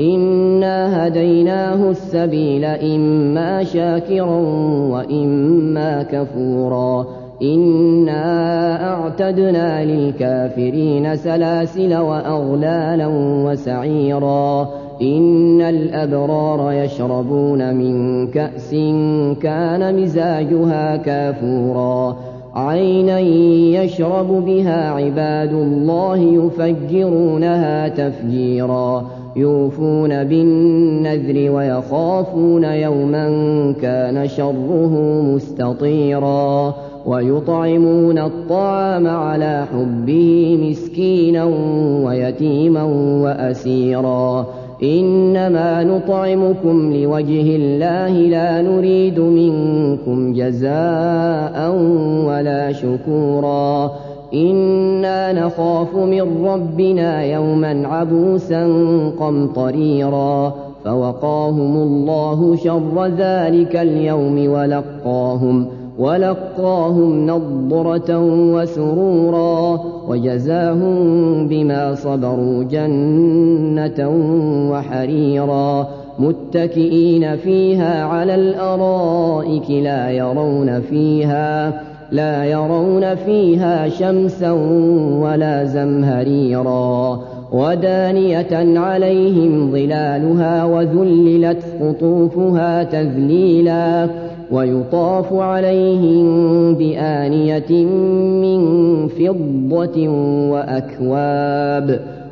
إنا هديناه السبيل إما شاكرا وإما كفورا إنا أعتدنا للكافرين سلاسل وأغلالا وسعيرا إن الأبرار يشربون من كأس كان مزاجها كافورا عينا يشرب بها عباد الله يفجرونها تفجيرا يوفون بالنذر ويخافون يوما كان شره مستطيرا ويطعمون الطعام على حبه مسكينا ويتيما وأسيرا إنما نطعمكم لوجه الله لا نريد منكم جزاء ولا شكورا إنا نخاف من ربنا يوما عبوسا قمطريرا فوقاهم الله شر ذلك اليوم ولقاهم ولقاهم نضرة وسرورا وجزاهم بما صبروا جنة وحريرا متكئين فيها على الأرائك لا يرون فيها لا يرون فيها شمسا ولا زمهريرا. ودانية عليهم ظلالها وذللت قطوفها تذليلا. ويطاف عليهم بآنية من فضة وأكواب.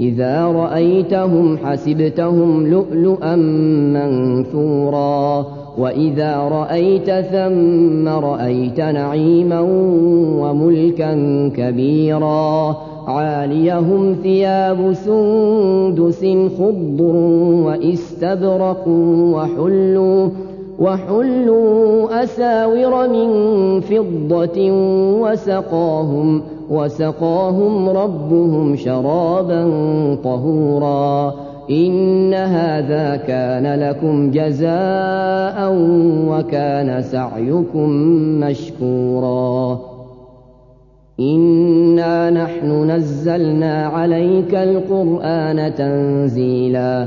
إذا رأيتهم حسبتهم لؤلؤا منثورا. وإذا رأيت ثم رأيت نعيما وملكا كبيرا. عاليهم ثياب سندس خضر واستبرق وحلوا وحلوا أساور من فضة وسقاهم وسقاهم ربهم شرابا طهورا. إن هذا كان لكم جزاء وكان سعيكم مشكورا. إنا نحن نزلنا عليك القرآن تنزيلا.